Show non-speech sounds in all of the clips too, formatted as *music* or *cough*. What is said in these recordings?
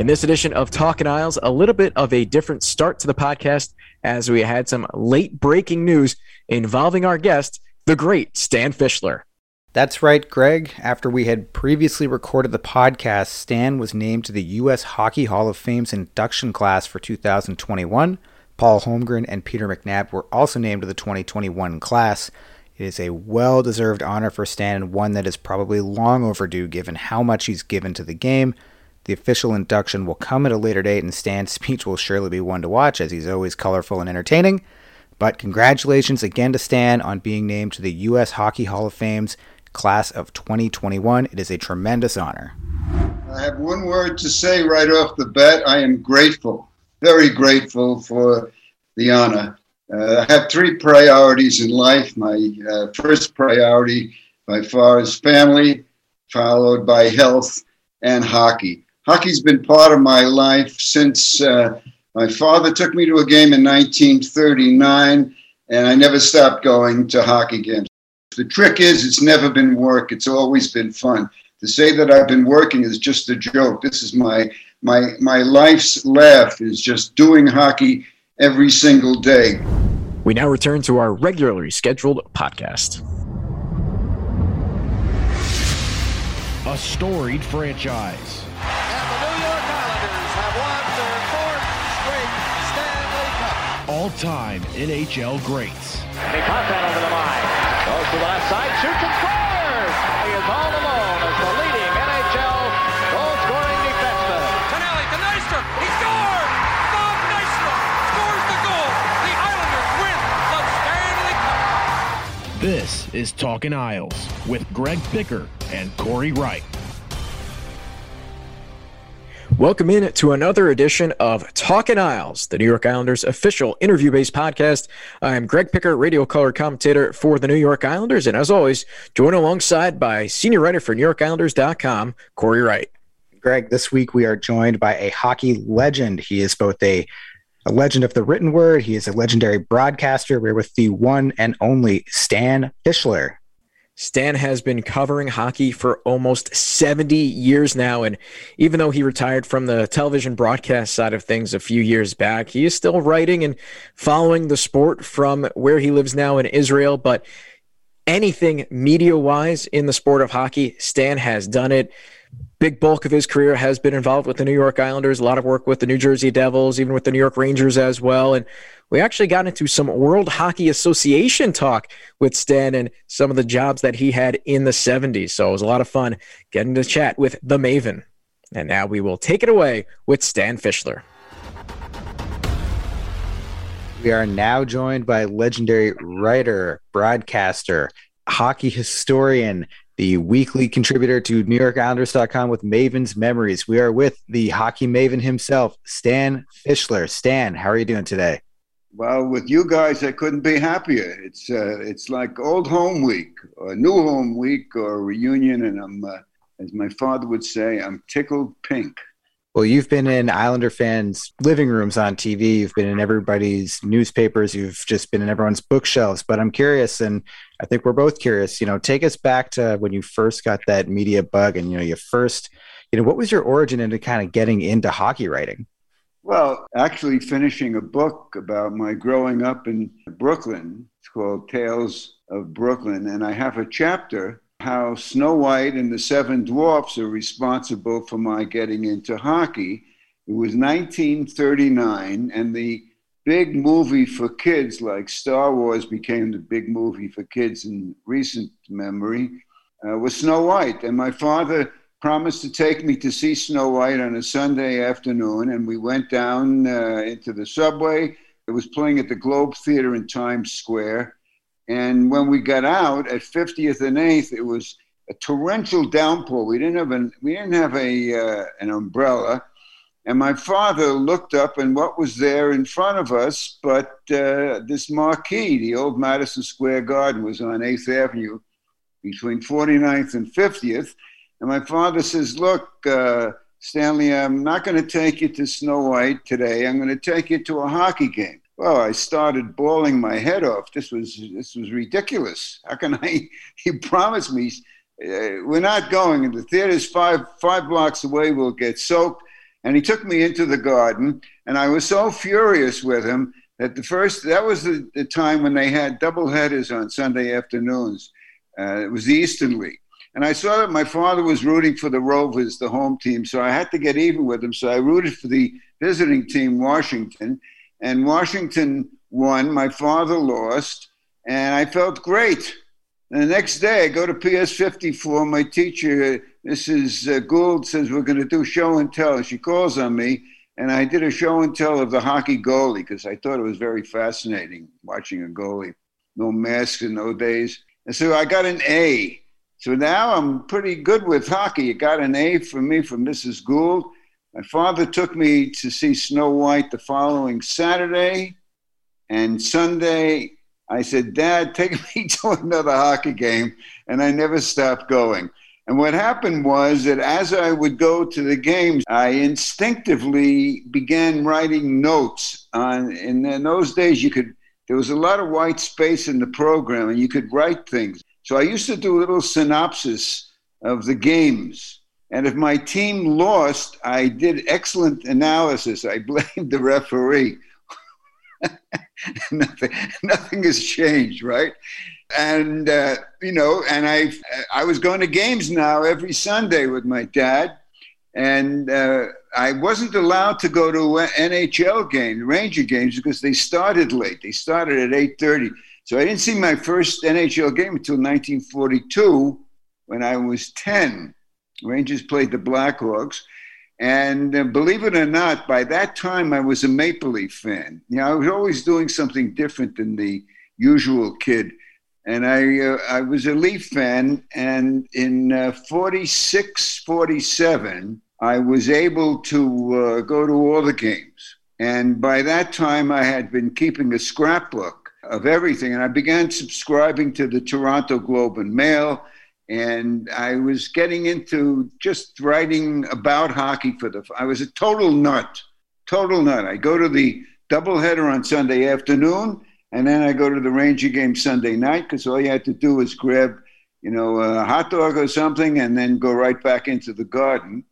In this edition of Talking Isles, a little bit of a different start to the podcast as we had some late breaking news involving our guest, the great Stan Fischler. That's right, Greg. After we had previously recorded the podcast, Stan was named to the U.S. Hockey Hall of Fame's induction class for 2021. Paul Holmgren and Peter McNab were also named to the 2021 class. It is a well deserved honor for Stan and one that is probably long overdue given how much he's given to the game. The official induction will come at a later date, and Stan's *laughs* speech will surely be one to watch as he's always colorful and entertaining. But congratulations again to Stan on being named to the U.S. Hockey Hall of Fame's class of 2021. It is a tremendous honor. I have one word to say right off the bat. I am grateful, very grateful for the honor. Uh, I have three priorities in life. My uh, first priority, by far, is family, followed by health and hockey. Hockey's been part of my life since uh, my father took me to a game in 1939, and I never stopped going to hockey games. The trick is, it's never been work, it's always been fun. To say that I've been working is just a joke. This is my my my life's laugh is just doing hockey every single day. We now return to our regularly scheduled podcast. A storied franchise. And the New York Islanders have won their fourth straight Stanley Cup. All-time NHL greats. He caught that over the line. Goes to the left side, shoots and scores. He is all alone as the leading NHL goal-scoring defenseman. Tonelli to Nystrom. He scored! Bob Nystrom scores the goal. The Islanders win the Stanley Cup. This is Talking Isles with Greg Picker and Corey Wright. Welcome in to another edition of Talking Isles, the New York Islanders official interview based podcast. I am Greg Picker, radio color commentator for the New York Islanders. And as always, joined alongside by senior writer for NewYorkIslanders.com, Corey Wright. Greg, this week we are joined by a hockey legend. He is both a, a legend of the written word, he is a legendary broadcaster. We're with the one and only Stan Fischler. Stan has been covering hockey for almost 70 years now. And even though he retired from the television broadcast side of things a few years back, he is still writing and following the sport from where he lives now in Israel. But anything media wise in the sport of hockey, Stan has done it. Big bulk of his career has been involved with the New York Islanders, a lot of work with the New Jersey Devils, even with the New York Rangers as well. And we actually got into some World Hockey Association talk with Stan and some of the jobs that he had in the 70s. So it was a lot of fun getting to chat with the Maven. And now we will take it away with Stan Fischler. We are now joined by legendary writer, broadcaster, hockey historian, the weekly contributor to NewYorkIslanders.com with Maven's Memories. We are with the hockey maven himself, Stan Fischler. Stan, how are you doing today? Well, with you guys, I couldn't be happier. It's uh, it's like old home week, or new home week, or reunion, and I'm, uh, as my father would say, I'm tickled pink. Well, you've been in Islander fans' living rooms on TV. You've been in everybody's newspapers. You've just been in everyone's bookshelves. But I'm curious, and I think we're both curious. You know, take us back to when you first got that media bug, and you know, you first, you know, what was your origin into kind of getting into hockey writing? Well, actually, finishing a book about my growing up in Brooklyn. It's called Tales of Brooklyn. And I have a chapter how Snow White and the Seven Dwarfs are responsible for my getting into hockey. It was 1939, and the big movie for kids, like Star Wars became the big movie for kids in recent memory, uh, was Snow White. And my father promised to take me to see Snow White on a Sunday afternoon, and we went down uh, into the subway. It was playing at the Globe Theater in Times Square. And when we got out at 50th and 8th, it was a torrential downpour. We didn't have an, we didn't have a, uh, an umbrella. And my father looked up, and what was there in front of us but uh, this marquee? The old Madison Square Garden was on 8th Avenue between 49th and 50th and my father says, Look, uh, Stanley, I'm not going to take you to Snow White today. I'm going to take you to a hockey game. Well, I started bawling my head off. This was this was ridiculous. How can I? *laughs* He promised me uh, we're not going. And the theater's five five blocks away. We'll get soaked. And he took me into the garden, and I was so furious with him that the first, that was the, the time when they had double headers on Sunday afternoons. Uh, it was the Eastern League. And I saw that my father was rooting for the Rovers, the home team, so I had to get even with him. So I rooted for the visiting team, Washington. And Washington won. My father lost. And I felt great. And the next day, I go to PS 54. My teacher, Mrs. Uh, Gould, says, We're going to do show and tell. She calls on me. And I did a show and tell of the hockey goalie because I thought it was very fascinating watching a goalie. No masks in those days. And so I got an A. So now I'm pretty good with hockey. It got an A for me from Mrs. Gould. My father took me to see Snow White the following Saturday and Sunday. I said, Dad, take *laughs* me to another hockey game. And I never stopped going. And what happened was that as I would go to the games, I instinctively began writing notes on. And in those days, you could, there was a lot of white space in the program and you could write things. So I used to do a little synopsis of the games. And if my team lost, I did excellent analysis. I *laughs* blamed the referee. *laughs* nothing, nothing has changed, right? And uh, you know, and I, I was going to games now every Sunday with my dad, and uh, I wasn't allowed to go to NHL games, Ranger games, because they started late. They started at eight thirty. So I didn't see my first NHL game until 1942 when I was 10. Rangers played the Blackhawks. And uh, believe it or not, by that time I was a Maple Leaf fan. You know, I was always doing something different than the usual kid. And I, uh, I was a Leaf fan. And in uh, 46, 47, I was able to uh, go to all the games. And by that time, I had been keeping a scrapbook of everything. And I began subscribing to the Toronto Globe and Mail. And I was getting into just writing about hockey for the. I was a total nut, total nut. I go to the doubleheader on Sunday afternoon, and then I go to the Ranger game Sunday night because all you had to do was grab, you know, a hot dog or something, and then go right back into the garden.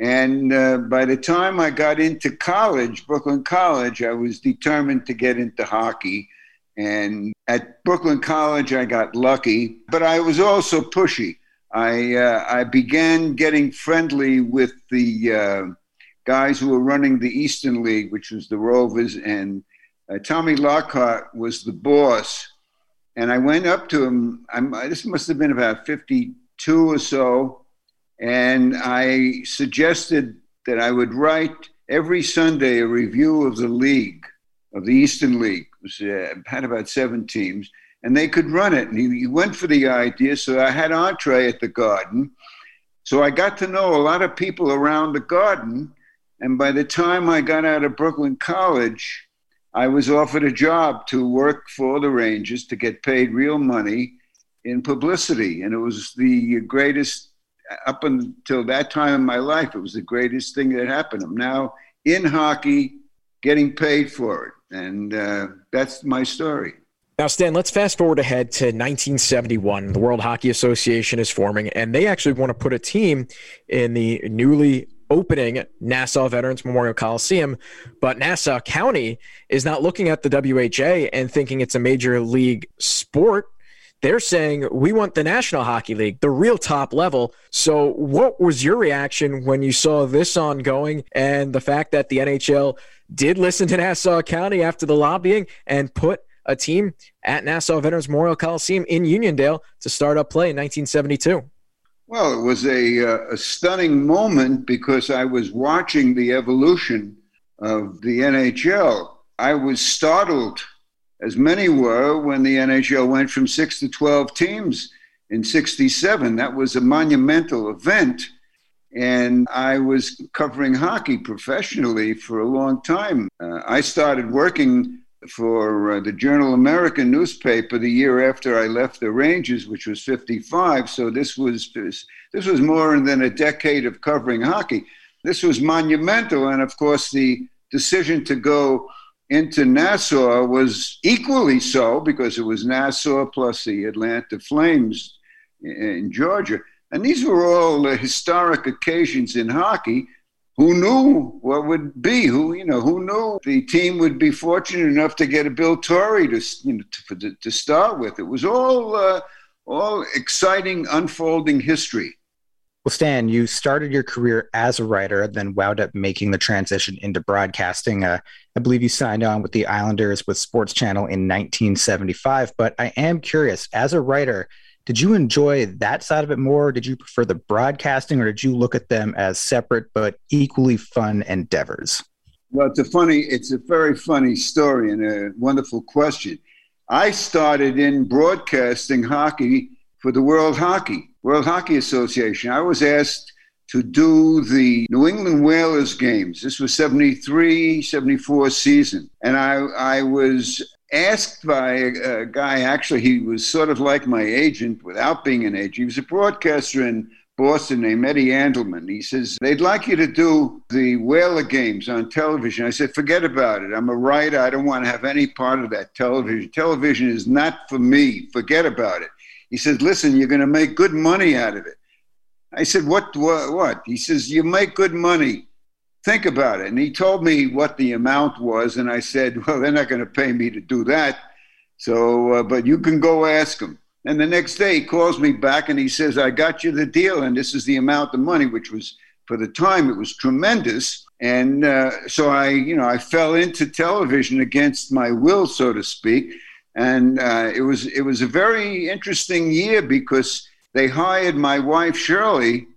And uh, by the time I got into college, Brooklyn College, I was determined to get into hockey. And at Brooklyn College, I got lucky, but I was also pushy. I, uh, I began getting friendly with the uh, guys who were running the Eastern League, which was the Rovers, and uh, Tommy Lockhart was the boss. And I went up to him. I'm, this must have been about 52 or so. And I suggested that I would write every Sunday a review of the league, of the Eastern League was uh, had about seven teams, and they could run it. And he, he went for the idea. So I had entree at the Garden. So I got to know a lot of people around the Garden. And by the time I got out of Brooklyn College, I was offered a job to work for the Rangers to get paid real money in publicity. And it was the greatest, up until that time in my life, it was the greatest thing that happened. I'm now in hockey, getting paid for it. And uh, that's my story. Now, Stan, let's fast forward ahead to 1971. The World Hockey Association is forming, and they actually want to put a team in the newly opening Nassau Veterans Memorial Coliseum. But Nassau County is not looking at the WHA and thinking it's a major league sport. They're saying we want the National Hockey League, the real top level. So, what was your reaction when you saw this ongoing and the fact that the NHL did listen to Nassau County after the lobbying and put a team at Nassau Veterans Memorial Coliseum in Uniondale to start up play in 1972. Well, it was a, uh, a stunning moment because I was watching the evolution of the NHL. I was startled, as many were, when the NHL went from six to 12 teams in 67. That was a monumental event and I was covering hockey professionally for a long time. Uh, I started working for uh, the Journal American newspaper the year after I left the Rangers, which was 55. So this was this was more than a decade of covering hockey. This was monumental, and of course the decision to go into Nassau was equally so because it was Nassau plus the Atlanta Flames in Georgia. And these were all uh, historic occasions in hockey. who knew what would be? Who you know? Who knew the team would be fortunate enough to get a Bill Torrey to you know to, to start with? It was all uh, all exciting, unfolding history. Well, Stan, you started your career as a writer, then wound up making the transition into broadcasting. Uh, I believe you signed on with the Islanders with Sports Channel in 1975. But I am curious, as a writer, did you enjoy that side of it more? Did you prefer the broadcasting, or did you look at them as separate but equally fun endeavors? Well, it's a funny, it's a very funny story and a wonderful question. I started in broadcasting hockey for the World Hockey, World Hockey Association. I was asked to do the New England Whalers games. This was 73, 74 season. And I, I was asked by a, a, guy, actually, he was sort of like my agent without being an agent. He was a broadcaster in Boston named Eddie Andelman. He says, They'd like you to do the Whaler games on television. I said, Forget about it. I'm a writer. I don't want to have any part of that television. Television is not for me. Forget about it. He says, Listen, you're going to make good money out of it. I said, what, what? What? He says, You make good money think about it. And he told me what the amount was, and I said, *laughs* well, they're not going to pay me to do that. So, uh, but you can go ask them. And the next day he calls me back and he says, I got you the deal, and this is the amount of money, which was for the time it was tremendous. And uh, so I, you know, I fell into television against my will, so to speak. And uh, it was it was a very interesting year because they hired my wife Shirley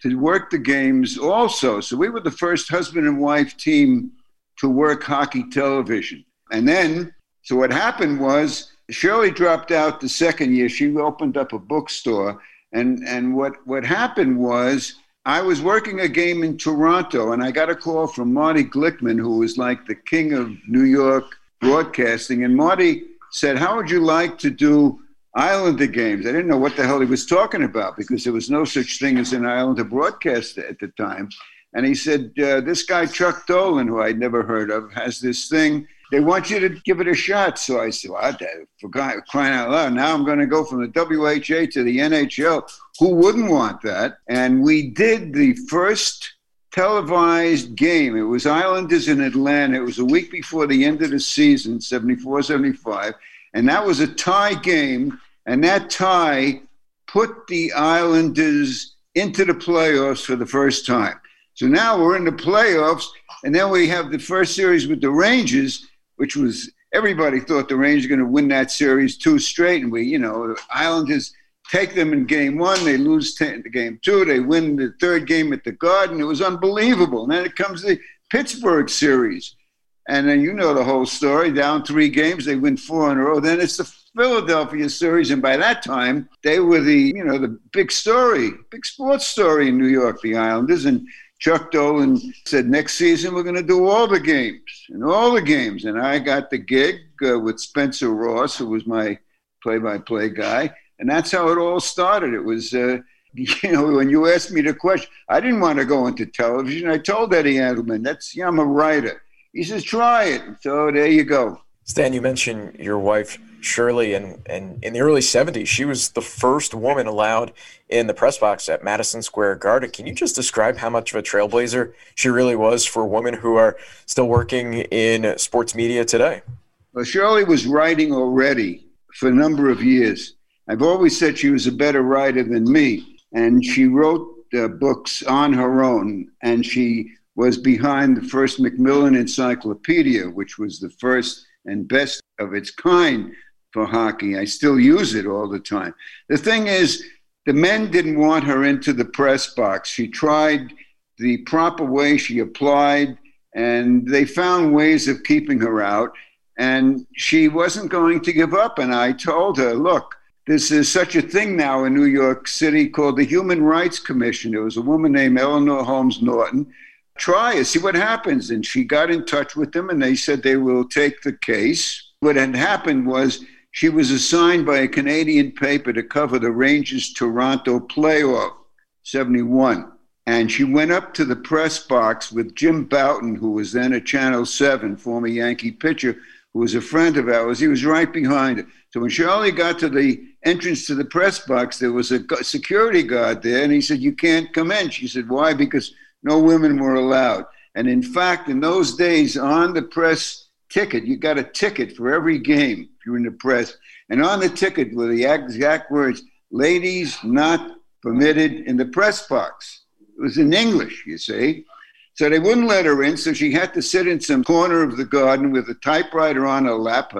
to work the games also. So we were the first husband and wife team to work hockey television. And then, so what happened was Shirley dropped out the second year. She opened up a bookstore. And, and what, what happened was I was working a game in Toronto and I got a call from Marty Glickman, who was like the king of New York broadcasting. And Marty said, How would you like to do Islander games. I didn't know what the hell he was talking about because there was no such thing as an Islander broadcaster at the time. And he said, uh, This guy, Chuck Dolan, who I'd never heard of, has this thing. They want you to give it a shot. So I said, well, for crying out loud, now I'm going to go from the WHA to the NHL. Who wouldn't want that? And we did the first televised game. It was Islanders in Atlanta. It was a week before the end of the season, 74 75. And that was a tie game. And that tie put the Islanders into the playoffs for the first time. So now we're in the playoffs. And then we have the first series with the Rangers, which was everybody thought the Rangers were going to win that series two straight. And we, you know, the Islanders take them in game one, they lose 10 game two, they win the third game at the Garden. It was unbelievable. And then it comes the Pittsburgh series. And then you know the whole story. Down three games, they win four in a row. Then it's the Philadelphia series, and by that time, they were the you know the big story, big sports story in New York, the Islanders. And Chuck Dolan said, next season we're going to do all the games and all the games. And I got the gig uh, with Spencer Ross, who was my play-by-play guy, and that's how it all started. It was. Uh, *laughs* you know, when you asked me the question, I didn't want to go into television. I told Eddie Andelman, that's, yeah, I'm a writer. He says, try it. So there you go. Stan, you mentioned your wife, Shirley, and, and in the early 70s, she was the first woman allowed in the press box at Madison Square Garden. Can you just describe how much of a trailblazer she really was for women who are still working in sports media today? Well, Shirley was writing already for a number of years. I've always said she was a better writer than me, and she wrote uh, books on her own, and she was behind the first Macmillan Encyclopedia, which was the first and best of its kind for hockey. I still use it all the time. The thing is, the men didn't want her into the press box. She tried the proper way, she applied, and they found ways of keeping her out. And she wasn't going to give up. And I told her, look, this is such a thing now in New York City called the Human Rights Commission. There was a woman named Eleanor Holmes Norton try it, see what happens. And she got in touch with them and they said they will take the case. What had happened was she was assigned by a Canadian paper to cover the Rangers Toronto playoff 71. And she went up to the press box with Jim Bouton, who was then at Channel 7, former Yankee pitcher, who was a friend of ours. He was right behind her. So when Shirley got to the entrance to the press box, there was a security guard there, and he said, You can't come in. She said, Why? Because no women were allowed. And in fact, in those days, on the press ticket, you got a ticket for every game if you were in the press. And on the ticket were the exact words ladies not permitted in the press box. It was in English, you see. So they wouldn't let her in, so she had to sit in some corner of the garden with a typewriter on her lap,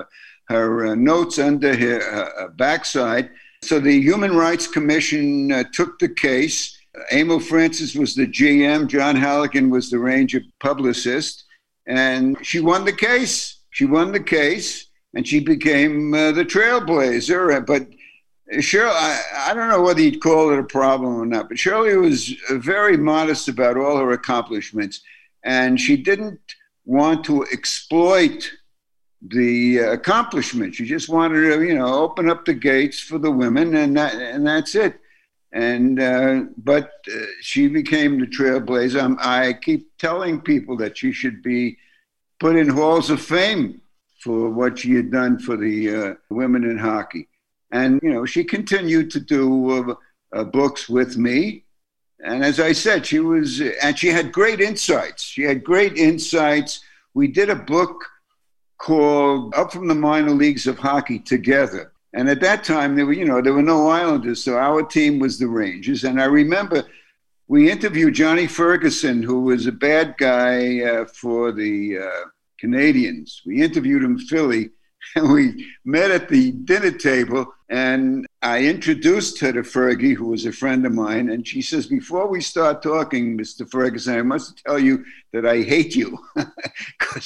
her, uh, notes under her uh, backside. So the Human Rights Commission uh, took the case. Emile Francis was the GM, John Halligan was the Ranger publicist, and she won the case. She won the case, and she became uh, the trailblazer. But Shirley, I, I, don't know whether you'd call it a problem or not, but Shirley was very modest about all her accomplishments, and she didn't want to exploit the accomplishments. She just wanted to, you know, open up the gates for the women, and that, and that's it. And uh, but uh, she became the trailblazer. I'm, I keep telling people that she should be put in halls of fame for what she had done for the uh, women in hockey. And, you know, she continued to do uh, uh, books with me. And as I said, she was, and she had great insights. She had great insights. We did a book called Up from the Minor Leagues of Hockey Together. And at that time, there were, you know, there were no Islanders, so our team was the Rangers. And I remember we interviewed Johnny Ferguson, who was a bad guy uh, for the uh, Canadiens. We interviewed him in Philly, *laughs* and we met at the dinner table and I introduced her to Fergie, who was a friend of mine. And she says, Before we start talking, Mr. Ferguson, I must tell you that I hate you. *laughs* Because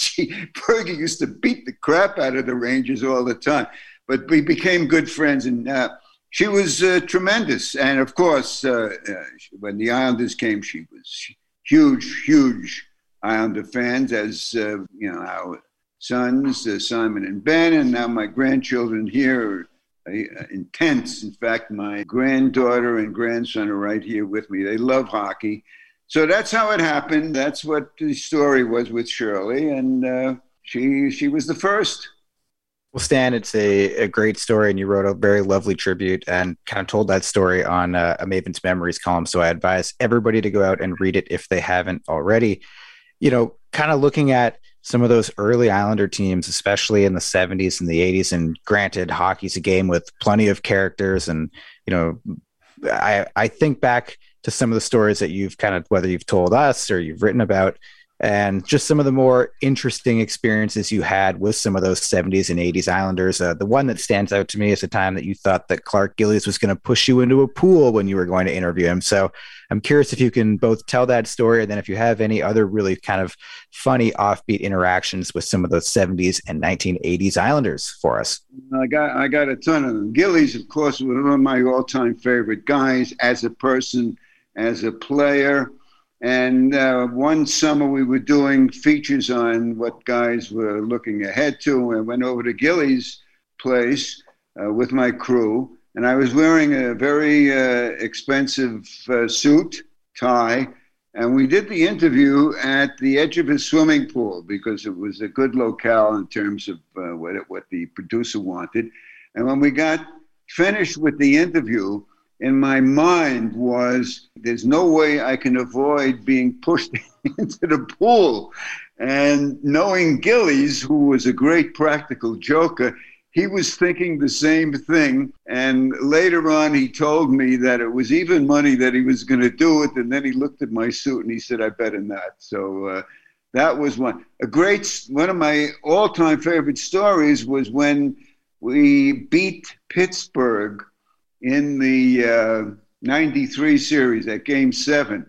Fergie used to beat the crap out of the Rangers all the time. But we became good friends. And uh, she was uh, tremendous. And of course, uh, uh when the Islanders came, she was huge, huge Islander fans, as uh, you know, our sons, uh, Simon and Ben, and now my grandchildren here intense. In fact, my granddaughter and grandson are right here with me. They love hockey. So that's how it happened. That's what the story was with Shirley, and uh, she she was the first. Well, Stan, it's a, a great story, and you wrote a very lovely tribute and kind of told that story on uh, a Maven's Memories column. So I advise everybody to go out and read it if they haven't already. You know, kind of looking at some of those early Islander teams, especially in the 70s and the 80s. And granted, hockey's a game with plenty of characters. And, you know, I, I think back to some of the stories that you've kind of, whether you've told us or you've written about, and just some of the more interesting experiences you had with some of those 70s and 80s Islanders. Uh, the one that stands out to me is the time that you thought that Clark Gillies was going to push you into a pool when you were going to interview him. So I'm curious if you can both tell that story and then if you have any other really kind of funny offbeat interactions with some of those 70s and 1980s Islanders for us. I got I got a ton of them. Gillies, of course, was one of my all-time favorite guys as a person, as a player and uh, one summer we were doing features on what guys were looking ahead to. And went over to Gillies' place uh, with my crew. And I was wearing a very uh, expensive uh, suit, tie. And we did the interview at the edge of his swimming pool because it was a good locale in terms of uh, what, it, what the producer wanted. And when we got finished with the interview, in my mind was there's no way I can avoid being pushed *laughs* into the pool. And knowing Gillies, who was a great practical joker, he was thinking the same thing. And later on, he told me that it was even money that he was going to do it. And then he looked at my suit and he said, I better not. So uh, that was one. A great, one of my all time favorite stories was when we beat Pittsburgh in the uh, 93 series at game seven.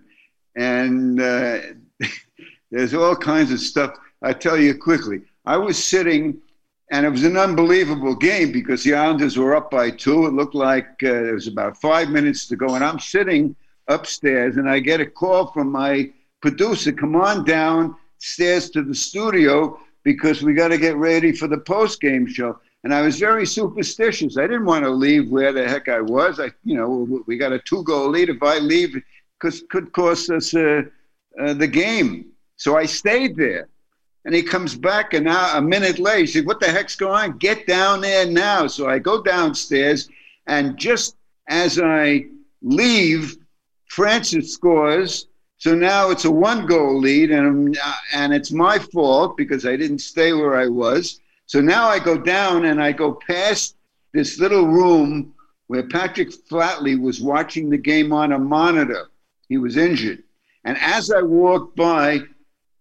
And uh, *laughs* there's all kinds of stuff. I tell you quickly. I was sitting, and it was an unbelievable game because the Islanders were up by two. It looked like uh, there was about five minutes to go, and I'm sitting upstairs, and I get a call from my producer come on downstairs to the studio because we got to get ready for the post game show. And I was very superstitious. I didn't want to leave where the heck I was. I, you know, we got a two-goal lead. If I leave, because could cost us uh, uh, the game. So I stayed there. And he comes back, and now a minute later, he said, "What the heck's going on? Get down there now!" So I go downstairs, and just as I leave, Francis scores. So now it's a one goal lead, and, and it's my fault because I didn't stay where I was. So now I go down and I go past this little room where Patrick Flatley was watching the game on a monitor. He was injured. And as I walk by,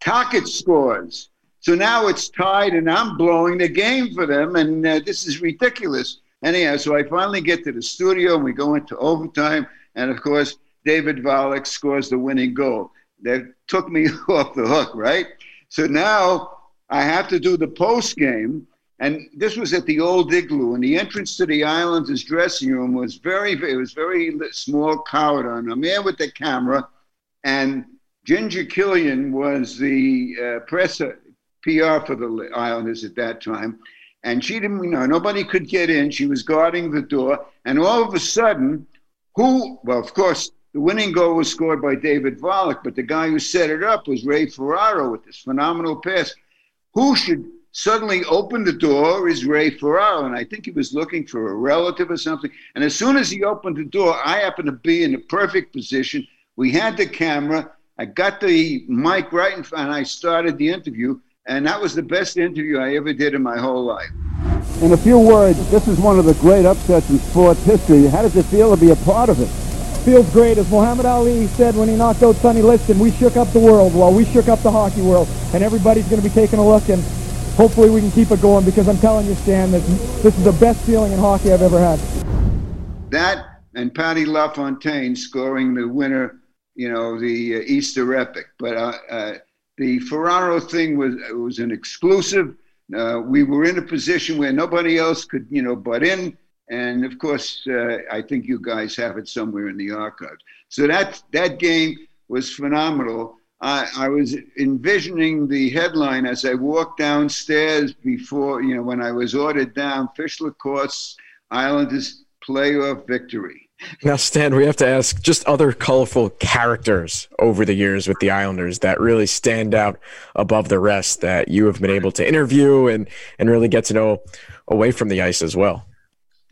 Tocchet scores. So now it's tied, and I'm blowing the game for them, and uh, this is ridiculous. Anyhow, so I finally get to the studio, and we go into overtime, and of course, David Volek scores the winning goal. That took me *laughs* off the hook, right? So now I have to do the post game, and this was at the old igloo, and the entrance to the Islanders' dressing room was very, it was very small corridor, and I'm there with the camera, and Ginger Killian was the uh, press PR for the Islanders at that time, and she didn't, you know, nobody could get in. She was guarding the door, and all of a sudden, who? Well, of course, the winning goal was scored by David Volek, but the guy who set it up was Ray Ferraro with this phenomenal pass. Who should suddenly open the door is Ray Ferraro, and I think he was looking for a relative or something. And as soon as he opened the door, I happened to be in the perfect position. We had the camera. I got the mic right in front, and I started the interview. And that was the best interview I ever did in my whole life. In a few words, this is one of the great upsets in sports history. How does it feel to be a part of it? Feels great. As Muhammad Ali said when he knocked out Sonny Liston, we shook up the world. Well, we shook up the hockey world. And everybody's going to be taking a look and hopefully we can keep it going because I'm telling you, Stan, that this is the best feeling in hockey I've ever had. That and Patty LaFontaine scoring the winner, you know, the uh, Easter epic. But uh, uh, the Ferraro thing was was an exclusive. Uh, we were in a position where nobody else could, you know, butt in. And of course, uh, I think you guys have it somewhere in the archives. So that that game was phenomenal. I, I, was envisioning the headline as I walked downstairs before, you know, when I was ordered down Fischler costs Islanders playoff victory. Now, Stan, we have to ask just other colorful characters over the years with the Islanders that really stand out above the rest that you have been able to interview and, and really get to know away from the ice as well.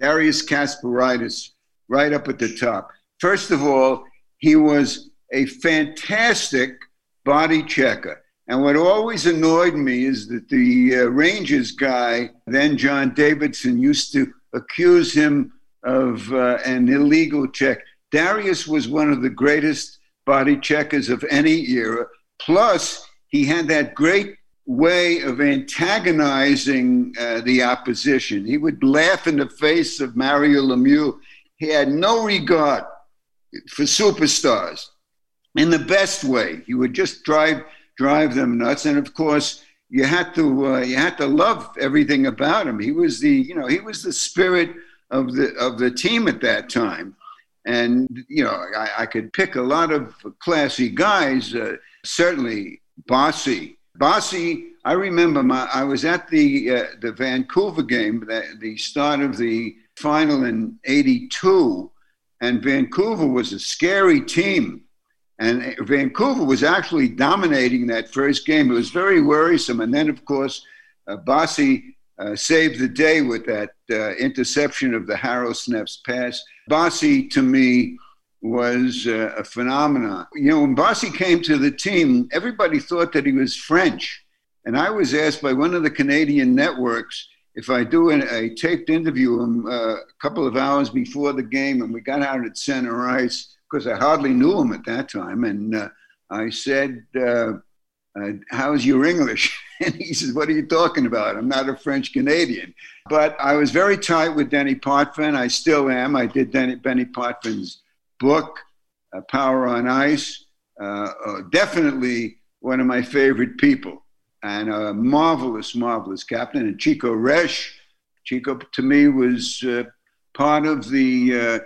Darius Kasparaitis, right up at the top. First of all, he was a fantastic body checker. And what always annoyed me is that the uh, Rangers guy, then John Davidson, used to accuse him of uh, an illegal check. Darius was one of the greatest body checkers of any era. Plus, he had that great way of antagonizing uh, the opposition. He would laugh in the face of Mario Lemieux. He had no regard for superstars in the best way. He would just drive drive them nuts, and of course, you had to uh, you had to love everything about him. He was the you know he was the spirit of the of the team at that time, and you know I, I could pick a lot of classy guys. Uh, certainly, Bossy. Bossy. I remember my, I was at the uh, the Vancouver game, the, the start of the final in '82, and Vancouver was a scary team and Vancouver was actually dominating that first game. It was very worrisome. And then, of course, uh, Bossy uh, saved the day with that uh, interception of the Harrow pass. Bossy, to me, was uh, a phenomenon. You know, when Bossy came to the team, everybody thought that he was French. And I was asked by one of the Canadian networks if I do an, a taped interview him uh, a couple of hours before the game, and we got out at center ice because I hardly knew him at that time. And uh, I said, uh, uh, How's your English? *laughs* And he says, What are you talking about? I'm not a French Canadian. But I was very tight with Denis Potvin. I still am. I did Denny, Denis Potvin's book, uh, Power on Ice. Uh, uh, definitely one of my favorite people and a marvelous, marvelous captain. And Chico Resch. Chico, to me, was part of the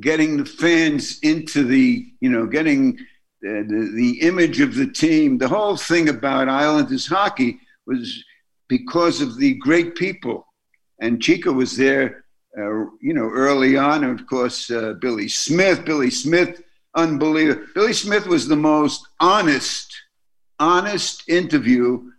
getting the fans into the, you know, getting the, the, image of the team. The whole thing about Islanders hockey was because of the great people. And Chico was there, uh, you know, early on. Of course, uh, Billy Smith. Billy Smith, unbelievable. Billy Smith was the most honest, honest interview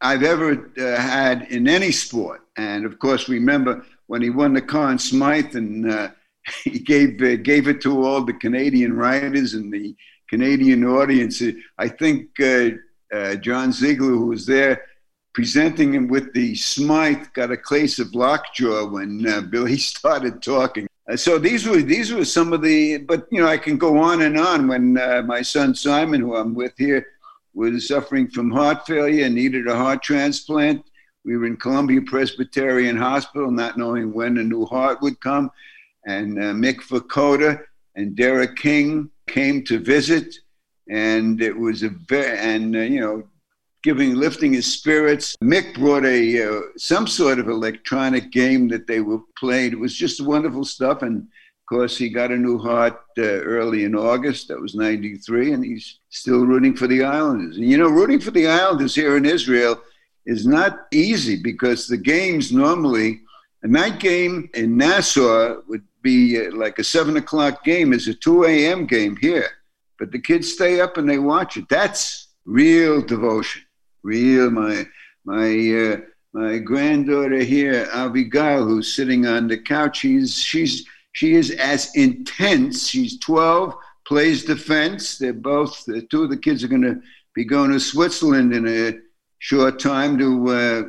I've ever uh, had in any sport. And of course, remember when he won the Conn Smythe and uh, *laughs* he gave uh, gave it to all the Canadian writers and the Canadian audience. I think uh, uh, John Ziegler, who was there presenting him with the Smythe, got a case of lockjaw when uh, Billy *laughs* started talking. Uh, so these were these were some of the, but you know I can go on and on. When uh, my son Simon, who I'm with here, was suffering from heart failure and needed a heart transplant. We were in Columbia Presbyterian Hospital, not knowing when a new heart would come. And uh, Mick Vukota and Derek King came to visit, and it was a very and uh, you know giving lifting his spirits. Mick brought a uh, some sort of electronic game that they were played. It was just wonderful stuff, and of course he got a new heart uh, early in August. That was '93, and he's still rooting for the Islanders. And you know, rooting for the Islanders here in Israel is not easy because the games normally a night game in Nassau would be uh, like a seven o'clock game is a 2 a.m. game here. But the kids stay up and they watch it. That's real devotion. Real. My, my, uh, my granddaughter here, Abigail, who's sitting on the couch, she's, she's, she is as intense. She's 12, plays defense. They're both, the two of the kids are going to be going to Switzerland in a short time to uh,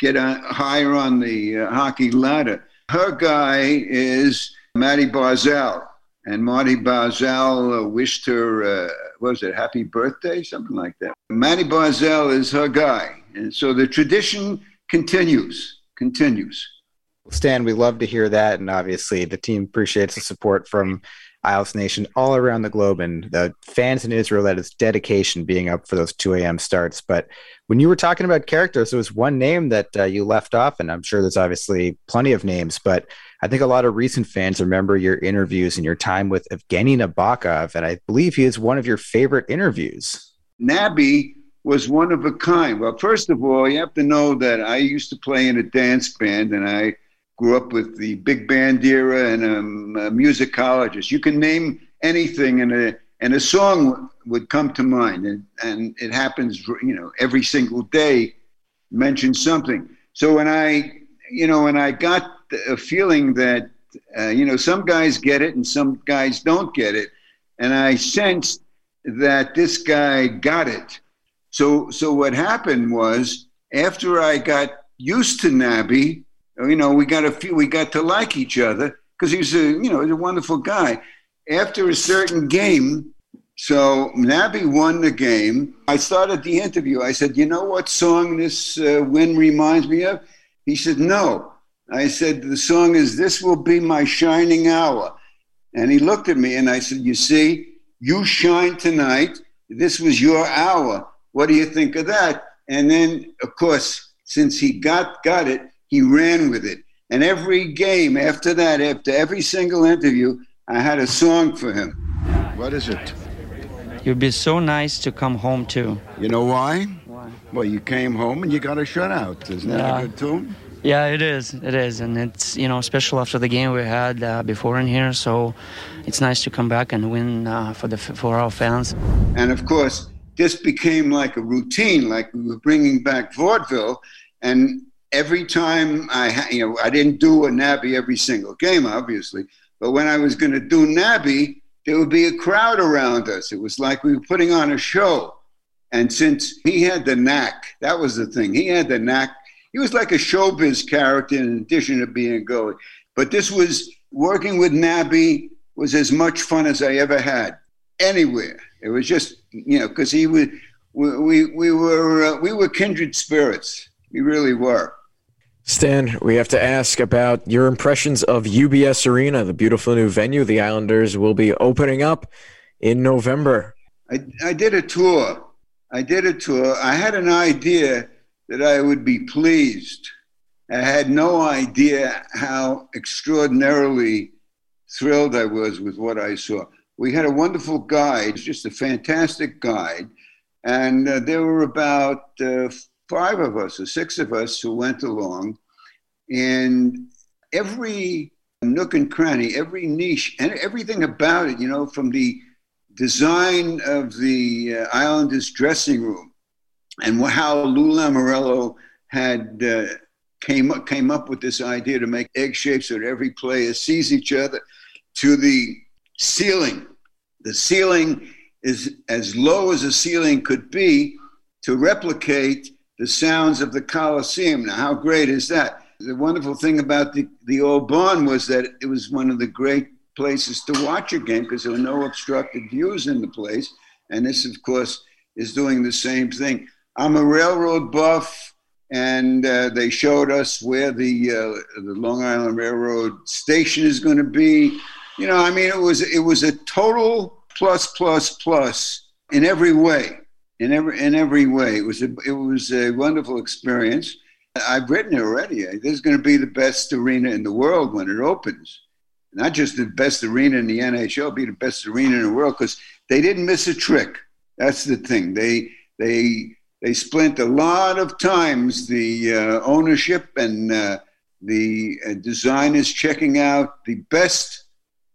get on, higher on the uh, hockey ladder. Her guy is Maddie Barzal. And Matty Barzal uh, wished her, uh, was it happy birthday? Something like that. Matty Barzal is her guy. And so the tradition continues, continues. Stan, we love to hear that. And obviously, the team appreciates the support from Isles Nation all around the globe and the fans in Israel that is dedication being up for those 2 a.m. starts. But when you were talking about characters, there was one name that uh, you left off, and I'm sure there's obviously plenty of names, but I think a lot of recent fans remember your interviews and your time with Evgeny Nabokov, and I believe he is one of your favorite interviews. Nabby was one of a kind. Well, first of all, you have to know that I used to play in a dance band, and I grew up with the big band era and um, a musicologist. You can name anything, and a and a song would come to mind, and and it happens, you know, every single day. Mention something. So when I, you know, when I got a feeling that uh, you know some guys get it and some guys don't get it, and I sensed that this guy got it. So so what happened was after I got used to Nabby, you know, we got a few, we got to like each other because he's a you know a wonderful guy. After a certain game, so Nabby won the game. I started the interview. I said, "You know what song this uh, win reminds me of?" He said, "No." I said, The song is This Will Be My Shining Hour. And he looked at me and I said, You see, you shine tonight. This was your hour. What do you think of that? And then, of course, since he got got it, he ran with it. And every game after that, after every single interview, I had a song for him. What is it? You'd be so nice to come home to. You know why? Why? Well, you came home and you got a shutout. Isn't that Yeah. a good tune? Yeah, it is. It is, and it's you know special after the game we had uh, before in here. So it's nice to come back and win uh, for the for our fans. And of course, this became like a routine, like we were bringing back vaudeville. And every time I, you know, I didn't do a Nabby every single game, obviously, but when I was going to do Nabby, there would be a crowd around us. It was like we were putting on a show. And since he had the knack, that was the thing. He had the knack. He was like a showbiz character in addition to being a goalie. But this was working with Nabby was as much fun as I ever had anywhere. It was just you know because he was we we, we were uh, we were kindred spirits. We really were. Stan, we have to ask about your impressions of UBS Arena, the beautiful new venue the Islanders will be opening up in November. I, I did a tour. I did a tour. I had an idea that I would be pleased. I had no idea how extraordinarily thrilled I was with what I saw. We had a wonderful guide, just a fantastic guide. And uh, there were about uh, five of us or six of us who went along. And every nook and cranny, every niche, and everything about it, you know, from the design of the uh, Islanders dressing room and how Lou Lamoriello had uh, came up, came up with this idea to make egg shapes so that every player sees each other to the ceiling. The ceiling is as low as a ceiling could be to replicate the sounds of the Coliseum. Now, how great is that? The wonderful thing about the, the old barn was that it was one of the great places to watch a game because there were no obstructed views in the place. And this, of course, is doing the same thing. I'm a railroad buff, and uh, they showed us where the uh, the Long Island Railroad station is going to be. You know, I mean, it was it was a total plus plus plus in every way, in every in every way. It was a it was a wonderful experience. I've written it already. This is going to be the best arena in the world when it opens. Not just the best arena in the NHL, be the best arena in the world because they didn't miss a trick. That's the thing. They they they spent a lot of times the uh, ownership and uh, the uh, designers checking out the best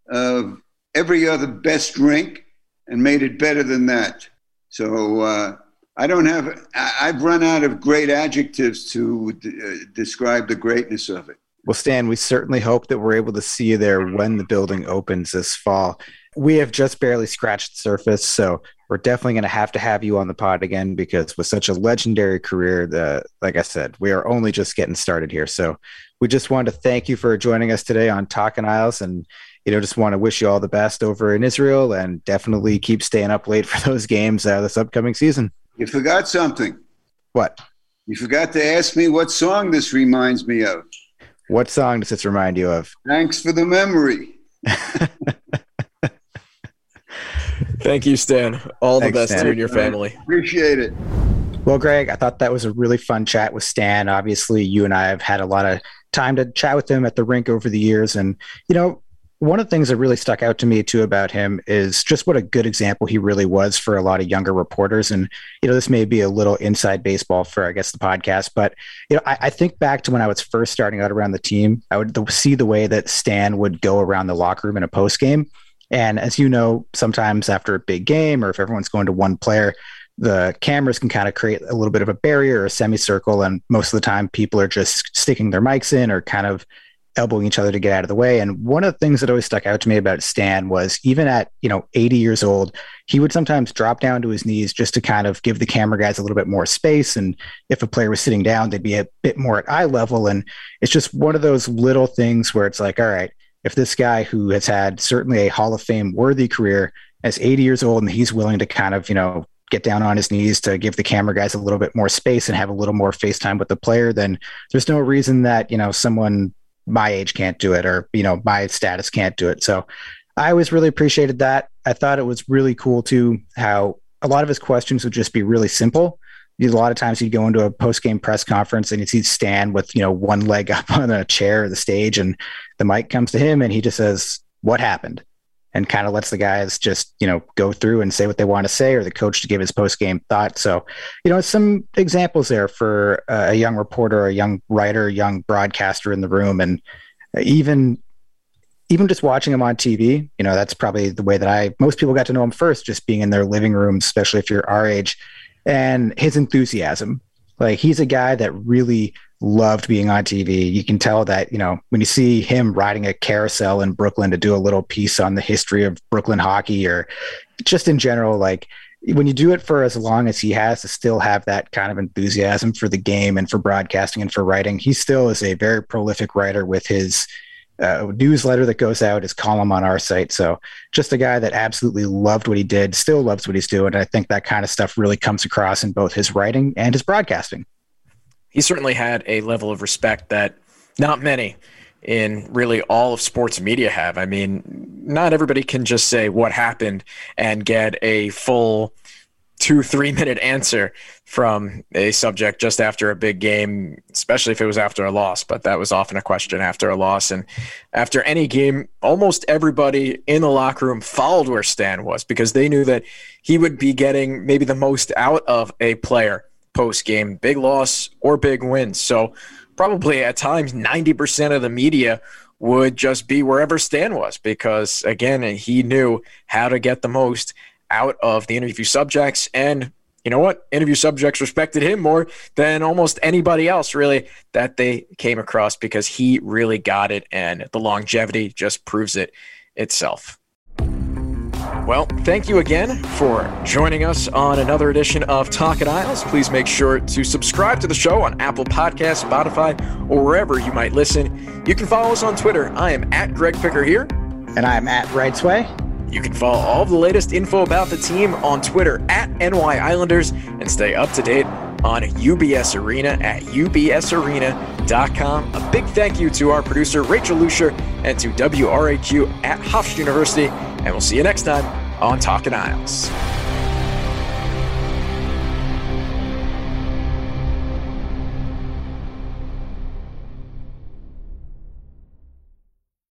of every other best rink and made it better than that. So uh, I don't have. I've run out of great adjectives to d- uh, describe the greatness of it. Well, Stan, we certainly hope that we're able to see you there when the building opens this fall. We have just barely scratched the surface, so we're definitely going to have to have you on the pod again because with such a legendary career, the like I said, we are only just getting started here. So we just wanted to thank you for joining us today on Talking Isles, and you know, just want to wish you all the best over in Israel, and definitely keep staying up late for *laughs* those games uh, this upcoming season. You forgot something. What? You forgot to ask me what song this reminds me of. What song does this remind you of? Thanks for the memory. *laughs* Thank you, Stan. All Thanks, the best Stan. to you and your family. Appreciate it. Well, Greg, I thought that was a really fun chat with Stan. Obviously, you and I have had a lot of time to chat with him at the rink over the years. And, you know, one of the things that really stuck out to me too about him is just what a good example he really was for a lot of younger reporters. And, you know, this may be a little inside baseball for, I guess, the podcast, but, you know, I, I think back to when I was first starting out around the team, I would see the way that Stan would go around the locker room in a post game. And as you know, sometimes after a big game or if everyone's going to one player, the cameras can kind of create a little bit of a barrier or a semicircle. And most of the time, people are just sticking their mics in or kind of elbowing each other to get out of the way. And one of the things that always stuck out to me about Stan was even at, you know, 80 years old, he would sometimes drop down to his knees just to kind of give the camera guys a little bit more space. And if a player was sitting down, they'd be a bit more at eye level. And it's just one of those little things where it's like, all right, if this guy who has had certainly a Hall of Fame worthy career as 80 years old and he's willing to kind of, you know, get down on his knees to give the camera guys a little bit more space and have a little more FaceTime with the player, then there's no reason that, you know, someone my age can't do it or, you know, my status can't do it. So I always really appreciated that. I thought it was really cool too how a lot of his questions would just be really simple. A lot of times he'd go into a post game press conference and you'd see Stan with, you know, one leg *laughs* up on a chair or the stage and the mic comes to him and he just says, What happened? And kind of lets the guys just, you know, go through and say what they want to say or the coach to give his post game thought. So, you know, some examples there for uh, a young reporter, a young writer, a young broadcaster in the room. And even even just watching him on TV, you know, that's probably the way that I most people got to know him first, just being in their living room, especially if you're our age, and his enthusiasm. Like he's a guy that really loved being on TV. You can tell that, you know, when you see him riding a carousel in Brooklyn to do a little piece on the history of Brooklyn hockey or just in general, like when you do it for as long as he has to still have that kind of enthusiasm for the game and for broadcasting and for writing, he still is a very prolific writer with his uh, newsletter that goes out, his column on our site. So just a guy that absolutely loved what he did, still loves what he's doing. I think that kind of stuff really comes across in both his writing and his broadcasting. He certainly had a level of respect that not many in really all of sports media have. I mean, not everybody can just say what happened and get a full two, three *laughs* minute answer from a subject just after a big game, especially if it was after a loss. But that was often a question after a loss. And after any game, almost everybody in the locker room followed where Stan was because they knew that he would be getting maybe the most out of a player post game, big loss or big win. So probably at times 90% of the media would just be wherever Stan was because again, he knew how to get the most out of the interview subjects and you know what? Interview subjects respected him more than almost anybody else, really, that they came across because he really got it, and the longevity just proves it itself. Well, thank you again for joining us on another edition of Talking Isles. Please make sure to subscribe to the show on Apple Podcasts, Spotify, or wherever you might listen. You can follow us on Twitter. I am at Greg Picker here. And I'm at Rightsway. You can follow all the latest info about the team on Twitter at NY Islanders and stay up to date on UBS Arena at ubsarena.com. A big thank you to our producer, Rachel Lucier, and to WRHU at Hofstra University. And we'll see you next time on Talking Isles.